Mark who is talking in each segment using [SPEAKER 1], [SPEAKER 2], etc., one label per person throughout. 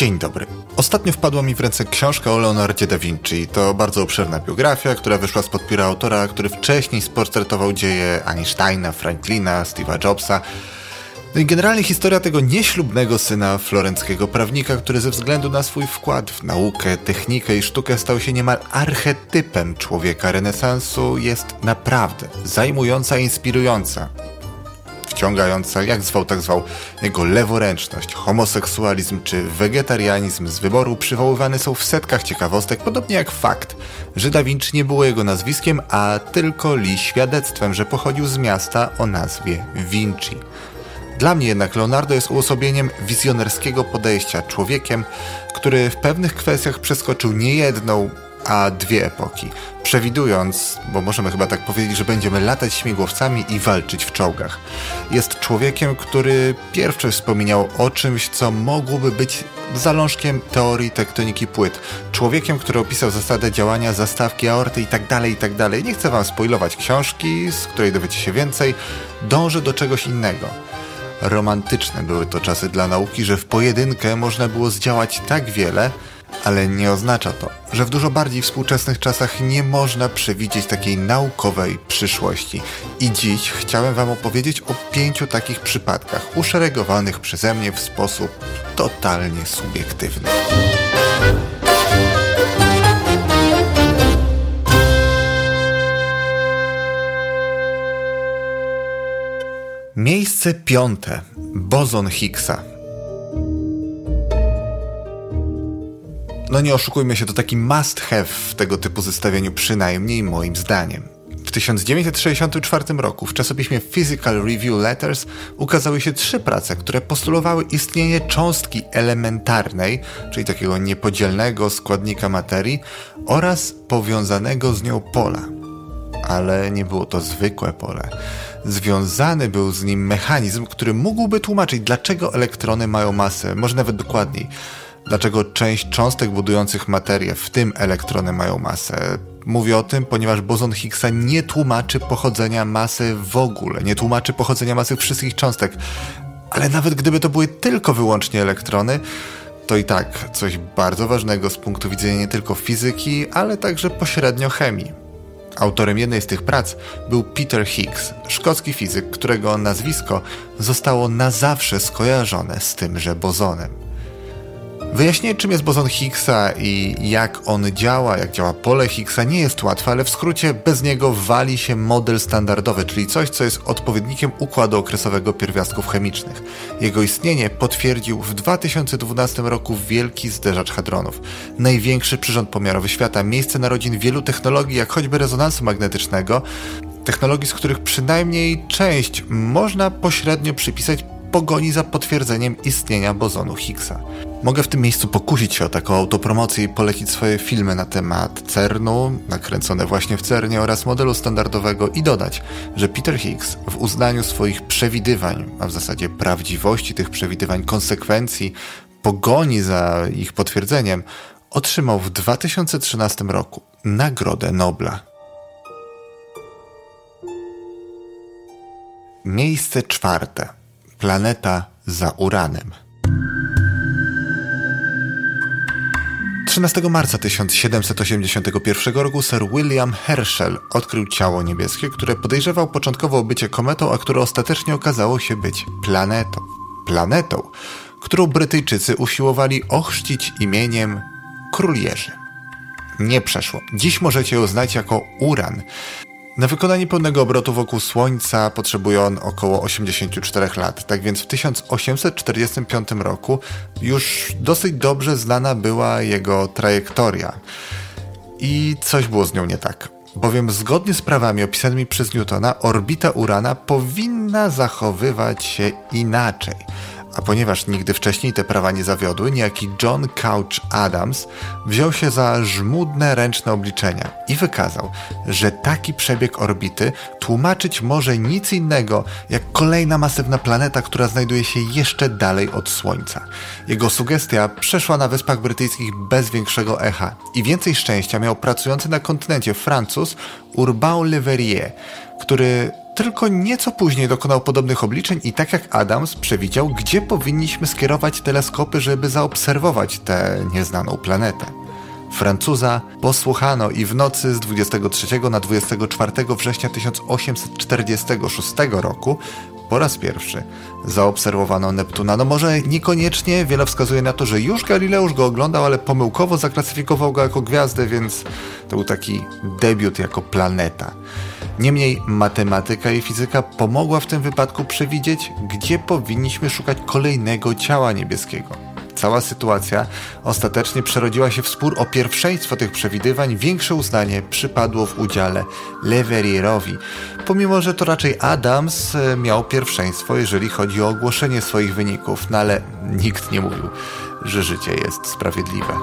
[SPEAKER 1] Dzień dobry. Ostatnio wpadła mi w ręce książka o Leonardzie da Vinci. To bardzo obszerna biografia, która wyszła spod pióra autora, który wcześniej sportretował dzieje Einsteina, Franklina, Steve'a Jobsa. No i generalnie historia tego nieślubnego syna florenckiego prawnika, który ze względu na swój wkład w naukę, technikę i sztukę stał się niemal archetypem człowieka renesansu, jest naprawdę zajmująca i inspirująca wciągająca, jak zwał, tak zwał, jego leworęczność, homoseksualizm czy wegetarianizm z wyboru przywoływane są w setkach ciekawostek, podobnie jak fakt, że Da Vinci nie było jego nazwiskiem, a tylko li świadectwem, że pochodził z miasta o nazwie Vinci. Dla mnie jednak Leonardo jest uosobieniem wizjonerskiego podejścia, człowiekiem, który w pewnych kwestiach przeskoczył niejedną, a dwie epoki, przewidując, bo możemy chyba tak powiedzieć, że będziemy latać śmigłowcami i walczyć w czołgach. Jest człowiekiem, który pierwszy wspominał o czymś, co mogłoby być zalążkiem teorii tektoniki płyt. Człowiekiem, który opisał zasadę działania zastawki aorty i tak dalej, i tak. Nie chcę wam spoilować książki, z której dowiecie się więcej. Dążę do czegoś innego. Romantyczne były to czasy dla nauki, że w pojedynkę można było zdziałać tak wiele, ale nie oznacza to, że w dużo bardziej współczesnych czasach nie można przewidzieć takiej naukowej przyszłości. I dziś chciałem Wam opowiedzieć o pięciu takich przypadkach, uszeregowanych przeze mnie w sposób totalnie subiektywny. Miejsce piąte. Bozon Higgsa. No nie oszukujmy się, to taki must have w tego typu zestawieniu, przynajmniej moim zdaniem. W 1964 roku w czasopiśmie Physical Review Letters ukazały się trzy prace, które postulowały istnienie cząstki elementarnej, czyli takiego niepodzielnego składnika materii, oraz powiązanego z nią pola. Ale nie było to zwykłe pole. Związany był z nim mechanizm, który mógłby tłumaczyć, dlaczego elektrony mają masę, może nawet dokładniej dlaczego część cząstek budujących materię, w tym elektrony, mają masę. Mówię o tym, ponieważ bozon Higgsa nie tłumaczy pochodzenia masy w ogóle, nie tłumaczy pochodzenia masy wszystkich cząstek. Ale nawet gdyby to były tylko wyłącznie elektrony, to i tak coś bardzo ważnego z punktu widzenia nie tylko fizyki, ale także pośrednio chemii. Autorem jednej z tych prac był Peter Higgs, szkocki fizyk, którego nazwisko zostało na zawsze skojarzone z tymże bozonem. Wyjaśnienie, czym jest bozon Higgsa i jak on działa, jak działa pole Higgsa, nie jest łatwe, ale w skrócie bez niego wali się model standardowy, czyli coś, co jest odpowiednikiem układu okresowego pierwiastków chemicznych. Jego istnienie potwierdził w 2012 roku wielki zderzacz hadronów. Największy przyrząd pomiarowy świata, miejsce narodzin wielu technologii, jak choćby rezonansu magnetycznego, technologii, z których przynajmniej część można pośrednio przypisać pogoni za potwierdzeniem istnienia bozonu Higgsa. Mogę w tym miejscu pokusić się o taką autopromocję i polecić swoje filmy na temat CERNu, nakręcone właśnie w CERNie oraz modelu standardowego i dodać, że Peter Higgs w uznaniu swoich przewidywań, a w zasadzie prawdziwości tych przewidywań, konsekwencji, pogoni za ich potwierdzeniem, otrzymał w 2013 roku Nagrodę Nobla. Miejsce czwarte. Planeta za Uranem. 13 marca 1781 roku Sir William Herschel odkrył ciało niebieskie, które podejrzewał początkowo bycie kometą, a które ostatecznie okazało się być planetą. Planetą, którą Brytyjczycy usiłowali ochrzcić imieniem Król Jerzy. Nie przeszło. Dziś możecie ją znać jako Uran. Na wykonanie pełnego obrotu wokół Słońca potrzebuje on około 84 lat, tak więc w 1845 roku już dosyć dobrze znana była jego trajektoria. I coś było z nią nie tak. Bowiem zgodnie z prawami opisanymi przez Newtona, orbita Urana powinna zachowywać się inaczej – a ponieważ nigdy wcześniej te prawa nie zawiodły, niejaki John Couch Adams wziął się za żmudne ręczne obliczenia i wykazał, że taki przebieg orbity tłumaczyć może nic innego jak kolejna masywna planeta, która znajduje się jeszcze dalej od Słońca. Jego sugestia przeszła na Wyspach Brytyjskich bez większego echa i więcej szczęścia miał pracujący na kontynencie Francuz Urbain Le Verrier, który tylko nieco później dokonał podobnych obliczeń i tak jak Adams przewidział, gdzie powinniśmy skierować teleskopy, żeby zaobserwować tę nieznaną planetę. Francuza posłuchano i w nocy z 23 na 24 września 1846 roku po raz pierwszy zaobserwowano Neptuna. No może niekoniecznie, wiele wskazuje na to, że już Galileusz go oglądał, ale pomyłkowo zaklasyfikował go jako gwiazdę, więc to był taki debiut jako planeta. Niemniej matematyka i fizyka pomogła w tym wypadku przewidzieć, gdzie powinniśmy szukać kolejnego ciała niebieskiego. Cała sytuacja ostatecznie przerodziła się w spór o pierwszeństwo tych przewidywań. Większe uznanie przypadło w udziale Leverrierowi, pomimo że to raczej Adams e, miał pierwszeństwo, jeżeli chodzi o ogłoszenie swoich wyników, no ale nikt nie mówił, że życie jest sprawiedliwe.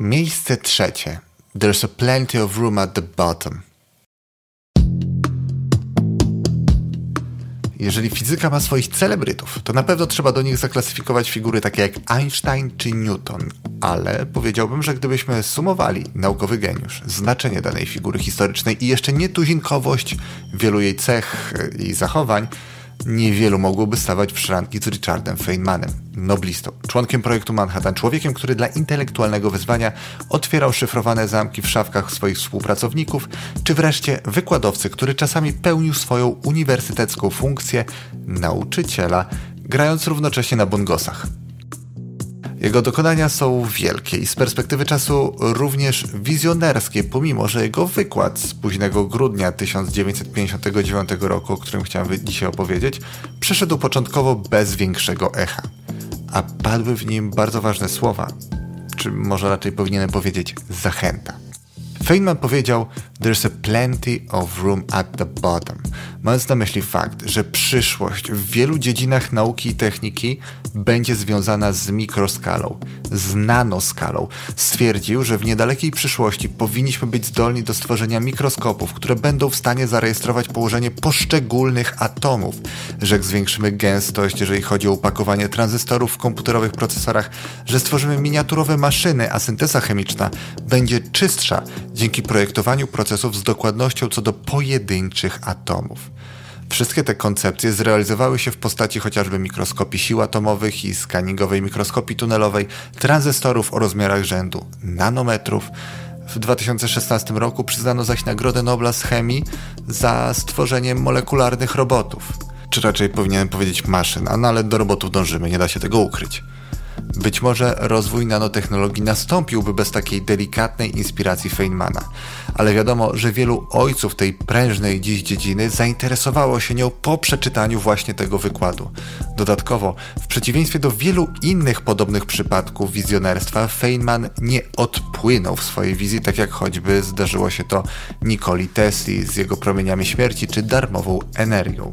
[SPEAKER 1] Miejsce trzecie. There's a plenty of room at the bottom. Jeżeli fizyka ma swoich celebrytów, to na pewno trzeba do nich zaklasyfikować figury takie jak Einstein czy Newton, ale powiedziałbym, że gdybyśmy sumowali naukowy geniusz, znaczenie danej figury historycznej i jeszcze nietuzinkowość wielu jej cech i zachowań, niewielu mogłoby stawać w szranki z Richardem Feynmanem, noblistą, członkiem projektu Manhattan, człowiekiem, który dla intelektualnego wyzwania otwierał szyfrowane zamki w szafkach swoich współpracowników, czy wreszcie wykładowcy, który czasami pełnił swoją uniwersytecką funkcję nauczyciela, grając równocześnie na bongosach. Jego dokonania są wielkie i z perspektywy czasu również wizjonerskie, pomimo że jego wykład z późnego grudnia 1959 roku, o którym chciałem dzisiaj opowiedzieć, przeszedł początkowo bez większego echa. A padły w nim bardzo ważne słowa, czy może raczej powinienem powiedzieć zachęta. Feynman powiedział There's a plenty of room at the bottom, mając na myśli fakt, że przyszłość w wielu dziedzinach nauki i techniki będzie związana z mikroskalą, z nanoskalą. Stwierdził, że w niedalekiej przyszłości powinniśmy być zdolni do stworzenia mikroskopów, które będą w stanie zarejestrować położenie poszczególnych atomów, że jak zwiększymy gęstość, jeżeli chodzi o upakowanie tranzystorów w komputerowych procesorach, że stworzymy miniaturowe maszyny, a synteza chemiczna będzie czystsza dzięki projektowaniu procesów z dokładnością co do pojedynczych atomów. Wszystkie te koncepcje zrealizowały się w postaci chociażby mikroskopii sił atomowych i skaningowej mikroskopii tunelowej, tranzystorów o rozmiarach rzędu nanometrów. W 2016 roku przyznano zaś Nagrodę Nobla z chemii za stworzenie molekularnych robotów. Czy raczej powinienem powiedzieć maszyn, a no ale do robotów dążymy, nie da się tego ukryć. Być może rozwój nanotechnologii nastąpiłby bez takiej delikatnej inspiracji Feynmana, ale wiadomo, że wielu ojców tej prężnej dziś dziedziny zainteresowało się nią po przeczytaniu właśnie tego wykładu. Dodatkowo, w przeciwieństwie do wielu innych podobnych przypadków wizjonerstwa, Feynman nie odpłynął w swojej wizji, tak jak choćby zdarzyło się to Nikoli Tesli z jego promieniami śmierci czy darmową energią.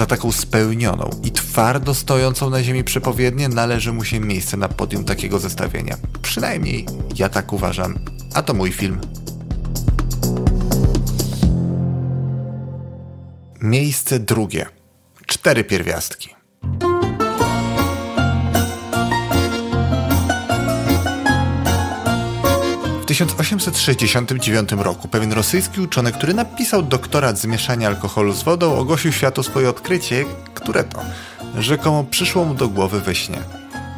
[SPEAKER 1] Za taką spełnioną i twardo stojącą na ziemi przepowiednię należy mu się miejsce na podium takiego zestawienia. Przynajmniej ja tak uważam, a to mój film. Miejsce drugie. Cztery pierwiastki. 1869 roku pewien rosyjski uczony, który napisał doktorat z mieszania alkoholu z wodą, ogłosił światu swoje odkrycie, które to rzekomo przyszło mu do głowy we śnie.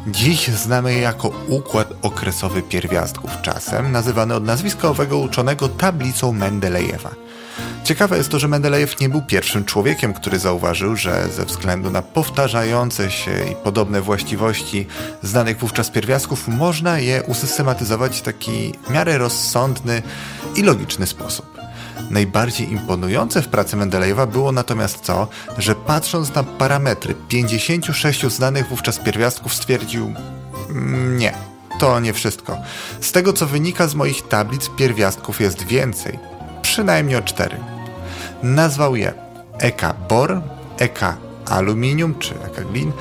[SPEAKER 1] Dziś znamy je jako układ okresowy pierwiastków, czasem nazywany od nazwiska owego uczonego tablicą Mendelejewa. Ciekawe jest to, że Mendelejew nie był pierwszym człowiekiem, który zauważył, że ze względu na powtarzające się i podobne właściwości znanych wówczas pierwiastków można je usystematyzować w taki miarę rozsądny i logiczny sposób. Najbardziej imponujące w pracy Mendelejewa było natomiast to, że patrząc na parametry 56 znanych wówczas pierwiastków stwierdził mm, nie, to nie wszystko. Z tego co wynika z moich tablic pierwiastków jest więcej, przynajmniej o cztery. Nazwał je Eka Bor, Eka Aluminium czy Eka Glin,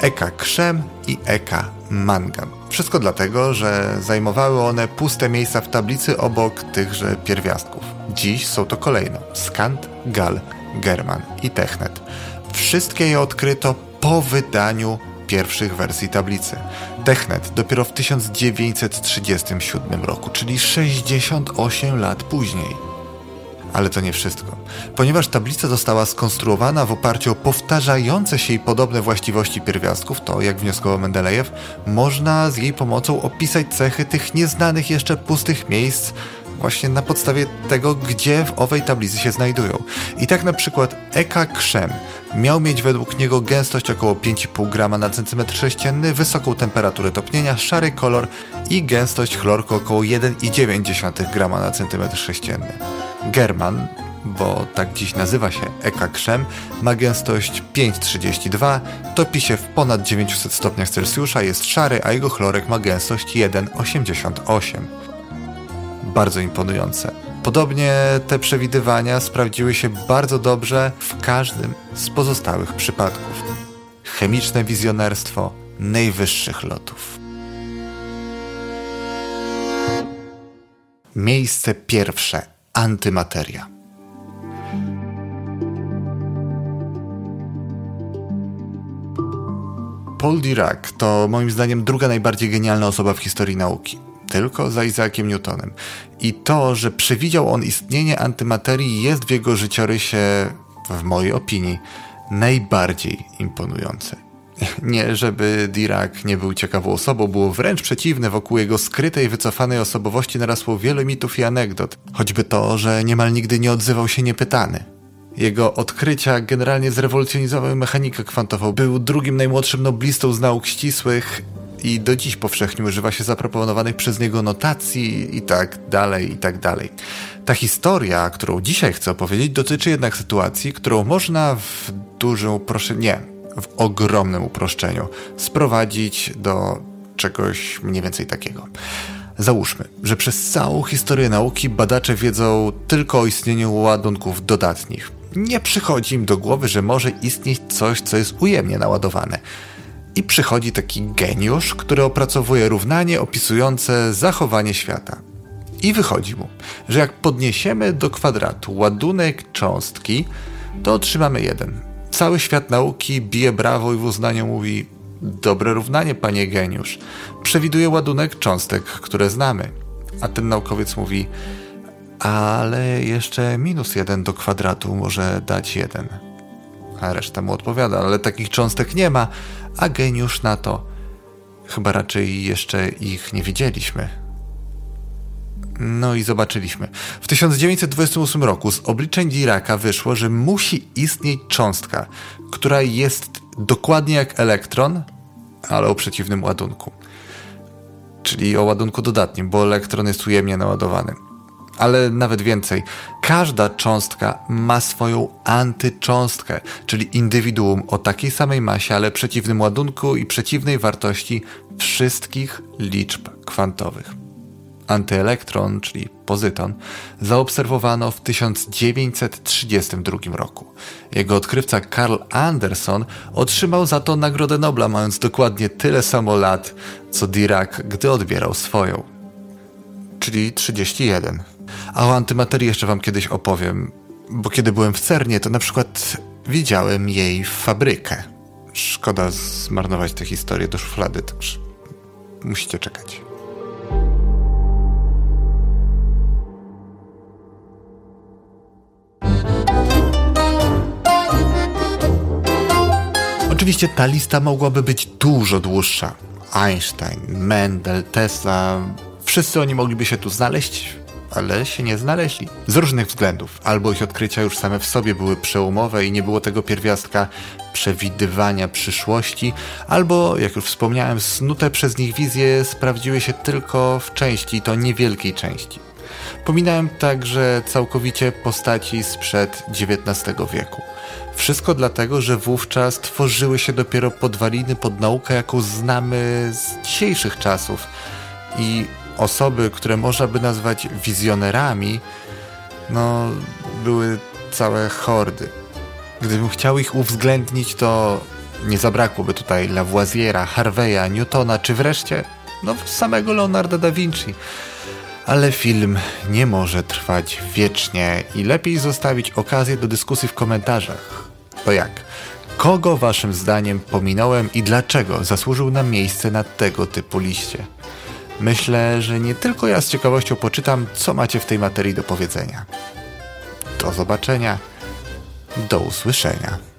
[SPEAKER 1] Eka Krzem i Eka Mangan. Wszystko dlatego, że zajmowały one puste miejsca w tablicy obok tychże pierwiastków. Dziś są to kolejno Skant, Gal, German i Technet. Wszystkie je odkryto po wydaniu pierwszych wersji tablicy. TechNet dopiero w 1937 roku, czyli 68 lat później. Ale to nie wszystko. Ponieważ tablica została skonstruowana w oparciu o powtarzające się i podobne właściwości pierwiastków, to, jak wnioskował Mendelejew, można z jej pomocą opisać cechy tych nieznanych jeszcze pustych miejsc, właśnie na podstawie tego, gdzie w owej tablicy się znajdują. I tak na przykład Eka Krzem miał mieć według niego gęstość około 5,5 g na centymetr sześcienny, wysoką temperaturę topnienia, szary kolor i gęstość chlorku około 1,9 g na centymetr sześcienny. German, bo tak dziś nazywa się Eka Krzem, ma gęstość 5,32, topi się w ponad 900 stopniach Celsjusza, jest szary, a jego chlorek ma gęstość 1,88. Bardzo imponujące. Podobnie te przewidywania sprawdziły się bardzo dobrze w każdym z pozostałych przypadków. Chemiczne wizjonerstwo najwyższych lotów. Miejsce pierwsze antymateria. Paul Dirac to moim zdaniem druga najbardziej genialna osoba w historii nauki. Tylko za Isaakiem Newtonem. I to, że przewidział on istnienie antymaterii jest w jego życiorysie, w mojej opinii, najbardziej imponujące. Nie, żeby Dirac nie był ciekawą osobą, było wręcz przeciwne. Wokół jego skrytej, wycofanej osobowości narasło wiele mitów i anegdot. Choćby to, że niemal nigdy nie odzywał się niepytany. Jego odkrycia generalnie zrewolucjonizowały mechanikę kwantową. Był drugim najmłodszym noblistą z nauk ścisłych i do dziś powszechnie używa się zaproponowanych przez niego notacji i tak dalej, i tak dalej. Ta historia, którą dzisiaj chcę opowiedzieć, dotyczy jednak sytuacji, którą można w dużym uproszczeniu, nie, w ogromnym uproszczeniu sprowadzić do czegoś mniej więcej takiego. Załóżmy, że przez całą historię nauki badacze wiedzą tylko o istnieniu ładunków dodatnich. Nie przychodzi im do głowy, że może istnieć coś, co jest ujemnie naładowane. I przychodzi taki geniusz, który opracowuje równanie opisujące zachowanie świata. I wychodzi mu, że jak podniesiemy do kwadratu ładunek cząstki, to otrzymamy jeden. Cały świat nauki bije brawo i w uznaniu mówi: Dobre równanie, panie geniusz. Przewiduje ładunek cząstek, które znamy. A ten naukowiec mówi: Ale jeszcze minus jeden do kwadratu może dać jeden. A reszta mu odpowiada: Ale takich cząstek nie ma. A geniusz na to: Chyba raczej jeszcze ich nie widzieliśmy. No i zobaczyliśmy. W 1928 roku z obliczeń Diraca wyszło, że musi istnieć cząstka, która jest dokładnie jak elektron, ale o przeciwnym ładunku. Czyli o ładunku dodatnim, bo elektron jest ujemnie naładowany. Ale nawet więcej, każda cząstka ma swoją antycząstkę, czyli indywiduum o takiej samej masie, ale przeciwnym ładunku i przeciwnej wartości wszystkich liczb kwantowych antyelektron, czyli pozyton, zaobserwowano w 1932 roku. Jego odkrywca Karl Anderson otrzymał za to Nagrodę Nobla, mając dokładnie tyle samo lat, co Dirac, gdy odbierał swoją. Czyli 31. A o antymaterii jeszcze wam kiedyś opowiem, bo kiedy byłem w CERNie, to na przykład widziałem jej fabrykę. Szkoda zmarnować tę historię do szuflady, także musicie czekać. Oczywiście ta lista mogłaby być dużo dłuższa. Einstein, Mendel, Tesla, wszyscy oni mogliby się tu znaleźć, ale się nie znaleźli. Z różnych względów. Albo ich odkrycia już same w sobie były przełomowe i nie było tego pierwiastka przewidywania przyszłości, albo, jak już wspomniałem, snute przez nich wizje sprawdziły się tylko w części, to niewielkiej części. Pominałem także całkowicie postaci sprzed XIX wieku. Wszystko dlatego, że wówczas tworzyły się dopiero podwaliny pod naukę, jaką znamy z dzisiejszych czasów. I osoby, które można by nazwać wizjonerami, no, były całe hordy. Gdybym chciał ich uwzględnić, to nie zabrakłoby tutaj Lavoisiera, Harveya, Newtona, czy wreszcie no, samego Leonarda da Vinci. Ale film nie może trwać wiecznie i lepiej zostawić okazję do dyskusji w komentarzach. To jak? Kogo waszym zdaniem pominąłem i dlaczego zasłużył na miejsce na tego typu liście? Myślę, że nie tylko ja z ciekawością poczytam, co macie w tej materii do powiedzenia. Do zobaczenia. Do usłyszenia.